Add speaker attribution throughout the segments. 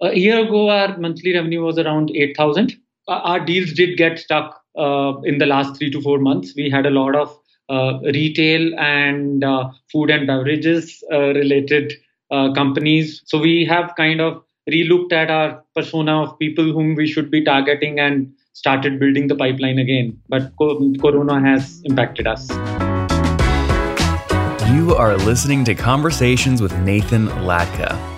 Speaker 1: A year ago, our monthly revenue was around 8,000. Our deals did get stuck uh, in the last three to four months. We had a lot of uh, retail and uh, food and beverages uh, related uh, companies. So we have kind of relooked at our persona of people whom we should be targeting and started building the pipeline again. But co- Corona has impacted us.
Speaker 2: You are listening to Conversations with Nathan Latka.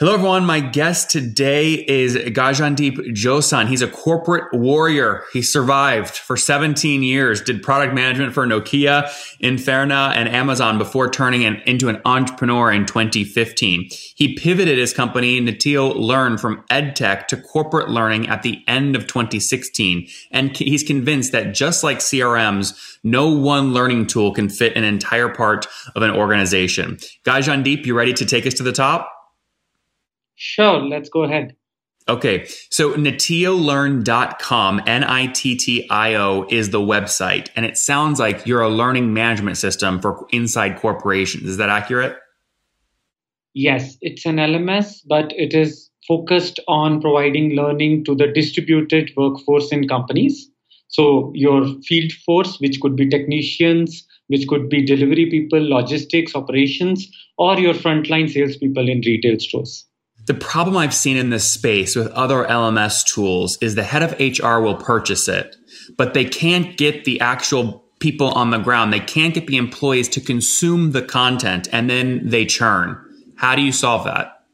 Speaker 2: Hello, everyone. My guest today is Gajandeep Josan. He's a corporate warrior. He survived for 17 years, did product management for Nokia, Inferna, and Amazon before turning an, into an entrepreneur in 2015. He pivoted his company, Nittio Learn, from edtech to corporate learning at the end of 2016. And he's convinced that just like CRMs, no one learning tool can fit an entire part of an organization. Gajandeep, you ready to take us to the top?
Speaker 1: Sure, let's go ahead.
Speaker 2: Okay, so nittiolearn.com, N I T T I O, is the website. And it sounds like you're a learning management system for inside corporations. Is that accurate?
Speaker 1: Yes, it's an LMS, but it is focused on providing learning to the distributed workforce in companies. So, your field force, which could be technicians, which could be delivery people, logistics, operations, or your frontline salespeople in retail stores.
Speaker 2: The problem I've seen in this space with other LMS tools is the head of HR will purchase it, but they can't get the actual people on the ground. They can't get the employees to consume the content and then they churn. How do you solve that?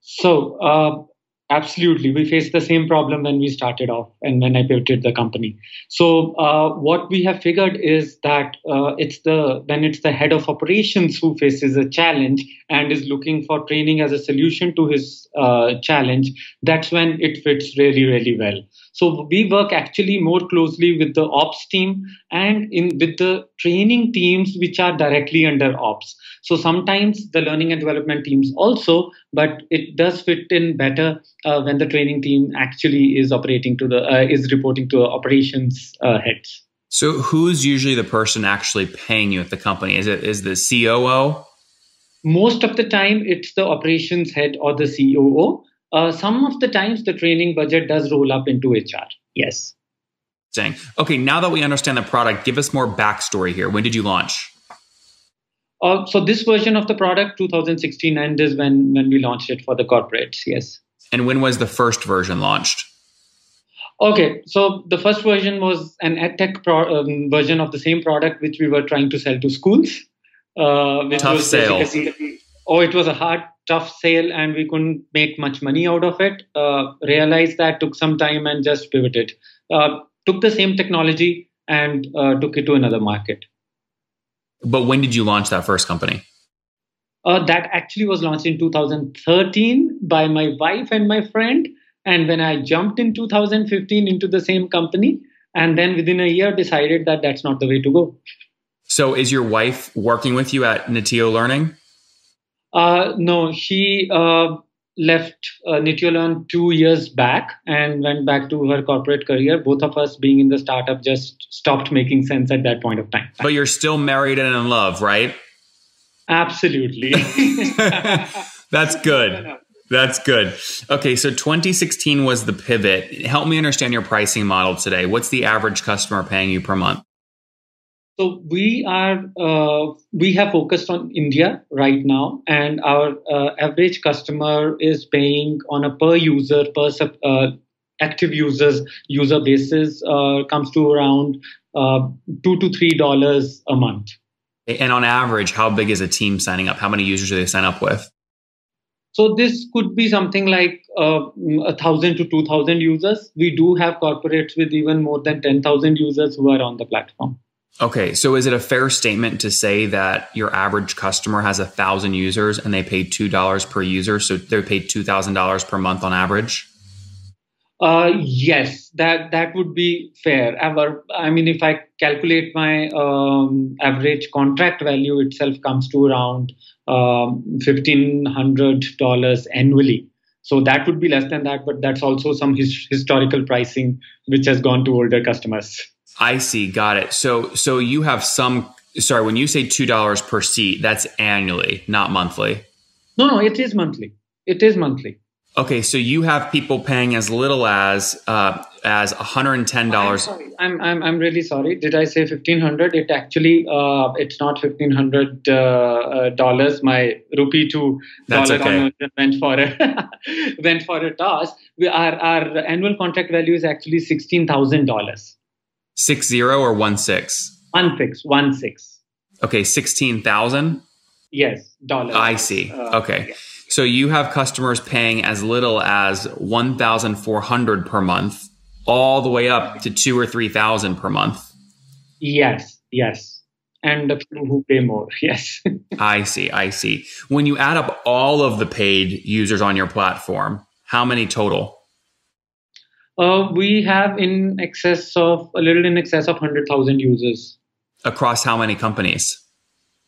Speaker 1: So, uh, Absolutely. We faced the same problem when we started off and when I pivoted the company. So uh, what we have figured is that uh, it's the when it's the head of operations who faces a challenge and is looking for training as a solution to his uh, challenge, that's when it fits really, really well. So we work actually more closely with the ops team and in with the training teams which are directly under ops. So sometimes the learning and development teams also, but it does fit in better uh, when the training team actually is operating to the uh, is reporting to operations uh, heads.
Speaker 2: So who's usually the person actually paying you at the company? Is it is the COO?
Speaker 1: Most of the time, it's the operations head or the COO. Uh, some of the times the training budget does roll up into HR. Yes.
Speaker 2: Saying, okay, now that we understand the product, give us more backstory here. When did you launch?
Speaker 1: Uh, so this version of the product, 2016 end is when when we launched it for the corporates. Yes.
Speaker 2: And when was the first version launched?
Speaker 1: Okay, so the first version was an edtech pro- um, version of the same product which we were trying to sell to schools.
Speaker 2: Uh, Tough sale.
Speaker 1: Oh, it was a hard tough sale and we couldn't make much money out of it. Uh, realized that, took some time and just pivoted. Uh, took the same technology and uh, took it to another market.
Speaker 2: But when did you launch that first company?
Speaker 1: Uh, that actually was launched in 2013 by my wife and my friend. And when I jumped in 2015 into the same company, and then within a year decided that that's not the way to go.
Speaker 2: So, is your wife working with you at Nittio Learning?
Speaker 1: Uh, no, she uh, left uh, Learn two years back and went back to her corporate career. Both of us, being in the startup, just stopped making sense at that point of time.
Speaker 2: But you're still married and in love, right?
Speaker 1: Absolutely.
Speaker 2: That's good. That's good. Okay, so 2016 was the pivot. Help me understand your pricing model today. What's the average customer paying you per month?
Speaker 1: So we are uh, we have focused on India right now, and our uh, average customer is paying on a per user per sub, uh, active users user basis uh, comes to around uh, two to three dollars a month.
Speaker 2: And on average, how big is a team signing up? How many users do they sign up with?
Speaker 1: So this could be something like uh, a thousand to two thousand users. We do have corporates with even more than ten thousand users who are on the platform.
Speaker 2: Okay, so is it a fair statement to say that your average customer has a thousand users and they pay two dollars per user, so they're paid two thousand dollars per month on average?
Speaker 1: Uh, yes, that that would be fair. I mean, if I calculate my um, average contract value itself comes to around um, fifteen hundred dollars annually. So that would be less than that, but that's also some his, historical pricing which has gone to older customers.
Speaker 2: I see. Got it. So so you have some sorry, when you say two dollars per seat, that's annually, not monthly.
Speaker 1: No, no, it is monthly. It is monthly.
Speaker 2: Okay, so you have people paying as little as uh, as one hundred and ten dollars.
Speaker 1: I'm, I'm I'm really sorry. Did I say fifteen hundred? It actually uh, it's not fifteen hundred uh, uh, dollars. My rupee to
Speaker 2: dollar
Speaker 1: okay. went for a went for a toss. We, our our annual contract value is actually sixteen thousand dollars.
Speaker 2: Six zero or one six?
Speaker 1: One six. One six.
Speaker 2: Okay, sixteen thousand.
Speaker 1: Yes, dollars.
Speaker 2: I see. Uh, okay. Yeah. So you have customers paying as little as 1,400 per month, all the way up to two or 3,000 per month.
Speaker 1: Yes, yes. And the people who pay more, yes.
Speaker 2: I see, I see. When you add up all of the paid users on your platform, how many total?
Speaker 1: Uh, we have in excess of a little in excess of 100,000 users.
Speaker 2: Across how many companies?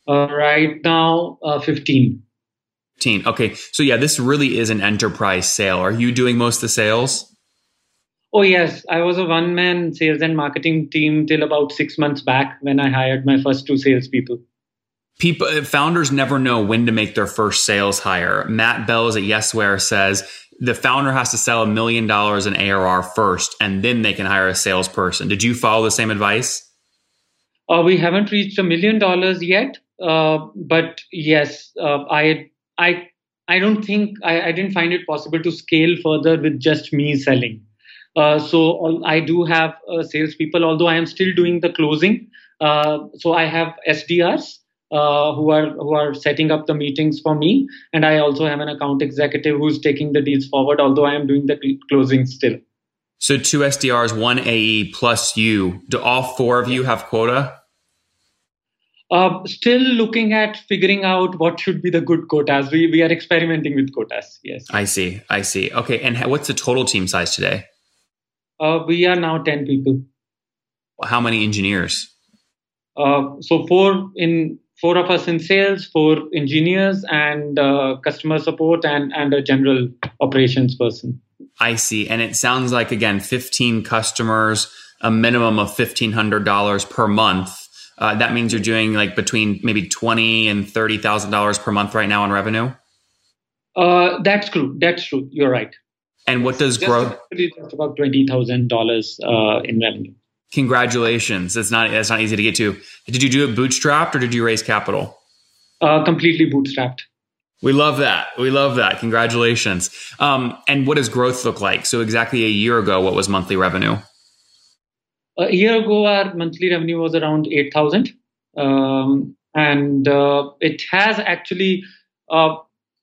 Speaker 1: Uh, right now, uh, 15.
Speaker 2: 15. Okay. So, yeah, this really is an enterprise sale. Are you doing most of the sales?
Speaker 1: Oh, yes. I was a one man sales and marketing team till about six months back when I hired my first two salespeople.
Speaker 2: People, founders never know when to make their first sales hire. Matt Bellows at Yesware says the founder has to sell a million dollars in ARR first, and then they can hire a salesperson. Did you follow the same advice?
Speaker 1: Uh, we haven't reached a million dollars yet, uh, but yes, uh, I, I, I don't think I, I, didn't find it possible to scale further with just me selling. Uh, so I do have uh, salespeople, although I am still doing the closing. Uh, so I have SDRs uh, who are who are setting up the meetings for me, and I also have an account executive who's taking the deals forward. Although I am doing the closing still.
Speaker 2: So two SDRs, one AE plus you. Do all four of you have quota?
Speaker 1: Uh, still looking at figuring out what should be the good quotas. We we are experimenting with quotas. Yes.
Speaker 2: I see. I see. Okay. And what's the total team size today?
Speaker 1: Uh, we are now ten people.
Speaker 2: How many engineers?
Speaker 1: Uh, so four in four of us in sales, four engineers, and uh, customer support, and and a general operations person.
Speaker 2: I see, and it sounds like again, fifteen customers, a minimum of fifteen hundred dollars per month. Uh, that means you're doing like between maybe twenty and thirty thousand dollars per month right now on revenue.
Speaker 1: Uh, that's true. That's true. You're right.
Speaker 2: And what does
Speaker 1: just
Speaker 2: growth?
Speaker 1: Just about twenty thousand uh, dollars in revenue.
Speaker 2: Congratulations. It's not it's not easy to get to. Did you do it bootstrapped or did you raise capital?
Speaker 1: Uh, completely bootstrapped.
Speaker 2: We love that. We love that. Congratulations. Um, and what does growth look like? So exactly a year ago, what was monthly revenue?
Speaker 1: A year ago, our monthly revenue was around eight thousand, um, and uh, it has actually uh,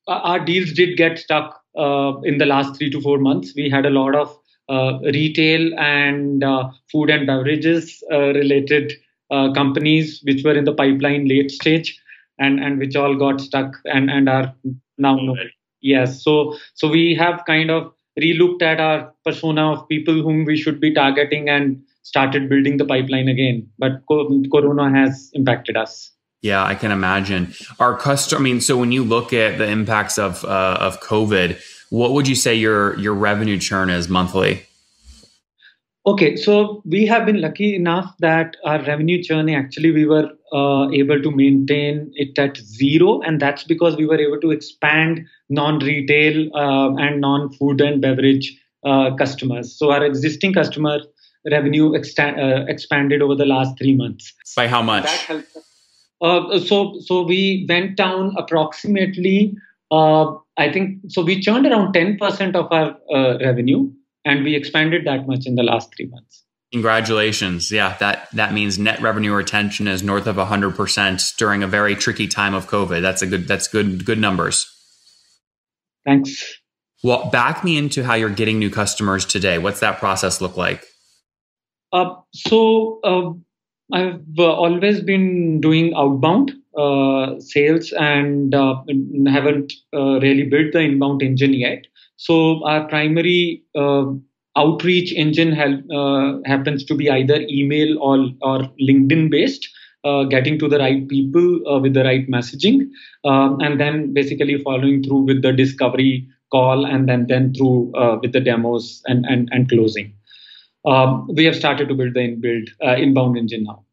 Speaker 1: our deals did get stuck uh, in the last three to four months. We had a lot of uh, retail and uh, food and beverages uh, related companies which were in the pipeline late stage and and which all got stuck and and are now no. yes so so we have kind of relooked at our persona of people whom we should be targeting and started building the pipeline again but corona has impacted us
Speaker 2: yeah i can imagine our customer i mean so when you look at the impacts of uh, of covid what would you say your your revenue churn is monthly?
Speaker 1: Okay, so we have been lucky enough that our revenue churn actually we were uh, able to maintain it at zero, and that's because we were able to expand non-retail uh, and non-food and beverage uh, customers. So our existing customer revenue exta- uh, expanded over the last three months.
Speaker 2: By how much?
Speaker 1: That helped. Uh, so so we went down approximately. Uh, I think so. We churned around ten percent of our uh, revenue, and we expanded that much in the last three months.
Speaker 2: Congratulations! Yeah, that that means net revenue retention is north of hundred percent during a very tricky time of COVID. That's a good. That's good. Good numbers.
Speaker 1: Thanks.
Speaker 2: Well, back me into how you're getting new customers today. What's that process look like?
Speaker 1: Uh, so uh, I've uh, always been doing outbound uh, sales and uh, haven't really built the inbound engine yet. So our primary outreach engine happens to be either email or, or LinkedIn based. Uh, getting to the right people uh, with the right messaging, um, and then basically following through with the discovery call, and then then through uh, with the demos and and, and closing. Um, we have started to build the inbuild inbound engine now.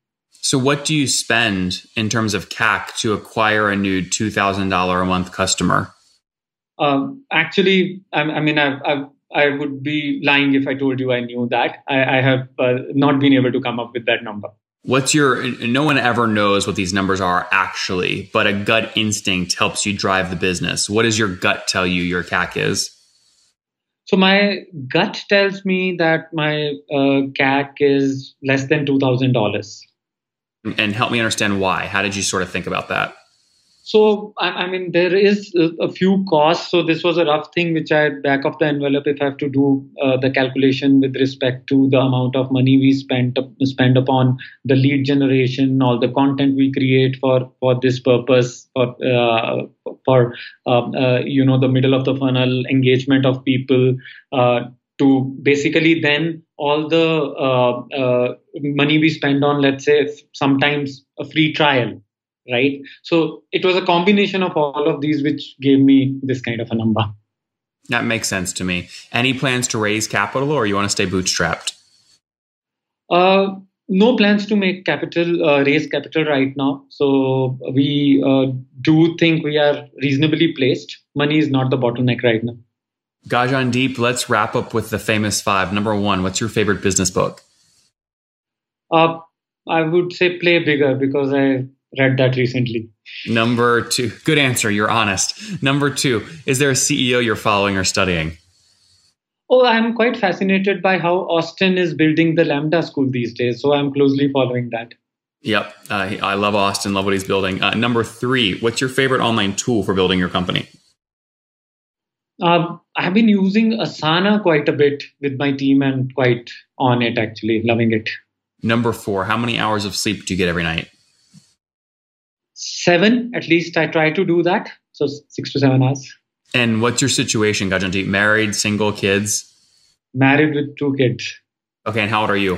Speaker 2: So, what do you spend in terms of CAC to acquire a new two thousand dollar a month customer?
Speaker 1: Um, actually, I, I mean, I've, I've, i would be lying if I told you I knew that. I, I have uh, not been able to come up with that number.
Speaker 2: What's your? No one ever knows what these numbers are actually, but a gut instinct helps you drive the business. What does your gut tell you your CAC is?
Speaker 1: So my gut tells me that my uh, CAC is less than two thousand dollars.
Speaker 2: And help me understand why. How did you sort of think about that?
Speaker 1: So, I, I mean, there is a, few costs. So, this was a rough thing which I back of the envelope if I have to do uh, the calculation with respect to the amount of money we spent spend upon the lead generation, all the content we create for for this purpose, for uh, for um, uh, you know the middle of the funnel engagement of people, uh, to basically then all the uh, uh, money we spend on, let's say, sometimes a free trial right? So it was a combination of all of these which gave me this kind of a number.
Speaker 2: That makes sense to me. Any plans to raise capital or you want to stay bootstrapped?
Speaker 1: Uh, no plans to make capital, uh, raise capital right now. So we uh, do think we are reasonably placed. Money is not the bottleneck right now.
Speaker 2: Gajandeep, let's wrap up with the famous five. Number one, what's your favorite business book?
Speaker 1: Uh, I would say Play Bigger because I read that recently.
Speaker 2: Number two, good answer. You're honest. Number two, is there a CEO you're following or studying?
Speaker 1: Oh, I'm quite fascinated by how Austin is building the Lambda school these days. So I'm closely following that.
Speaker 2: Yep. Uh, I love Austin, love what he's building. Uh, number three, what's your favorite online tool for building your company?
Speaker 1: Uh, I've been using Asana quite a bit with my team and quite on it actually, loving it.
Speaker 2: Number four, how many hours of sleep do you get every night?
Speaker 1: Seven at least i try to do that. So six to seven hours.
Speaker 2: And what's your situation gajanti married single kids?
Speaker 1: Married with two kids.
Speaker 2: Okay and how old are you?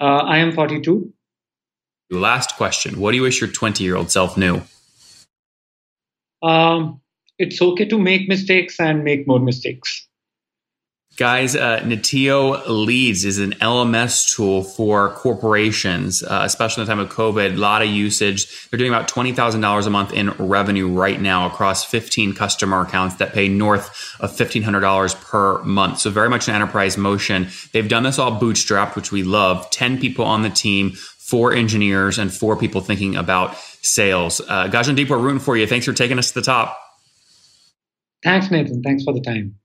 Speaker 1: Uh, i am 42
Speaker 2: last question. What do you wish your 20 year old self knew?
Speaker 1: Um, it's okay to make mistakes and make more mistakes
Speaker 2: Guys, uh, Nittio Leads is an LMS tool for corporations, uh, especially in the time of COVID. A lot of usage. They're doing about $20,000 a month in revenue right now across 15 customer accounts that pay north of $1,500 per month. So, very much an enterprise motion. They've done this all bootstrapped, which we love. 10 people on the team, four engineers, and four people thinking about sales. Uh, Gajandeep, we're rooting for you. Thanks for taking us to the top.
Speaker 1: Thanks, Nathan. Thanks for the time.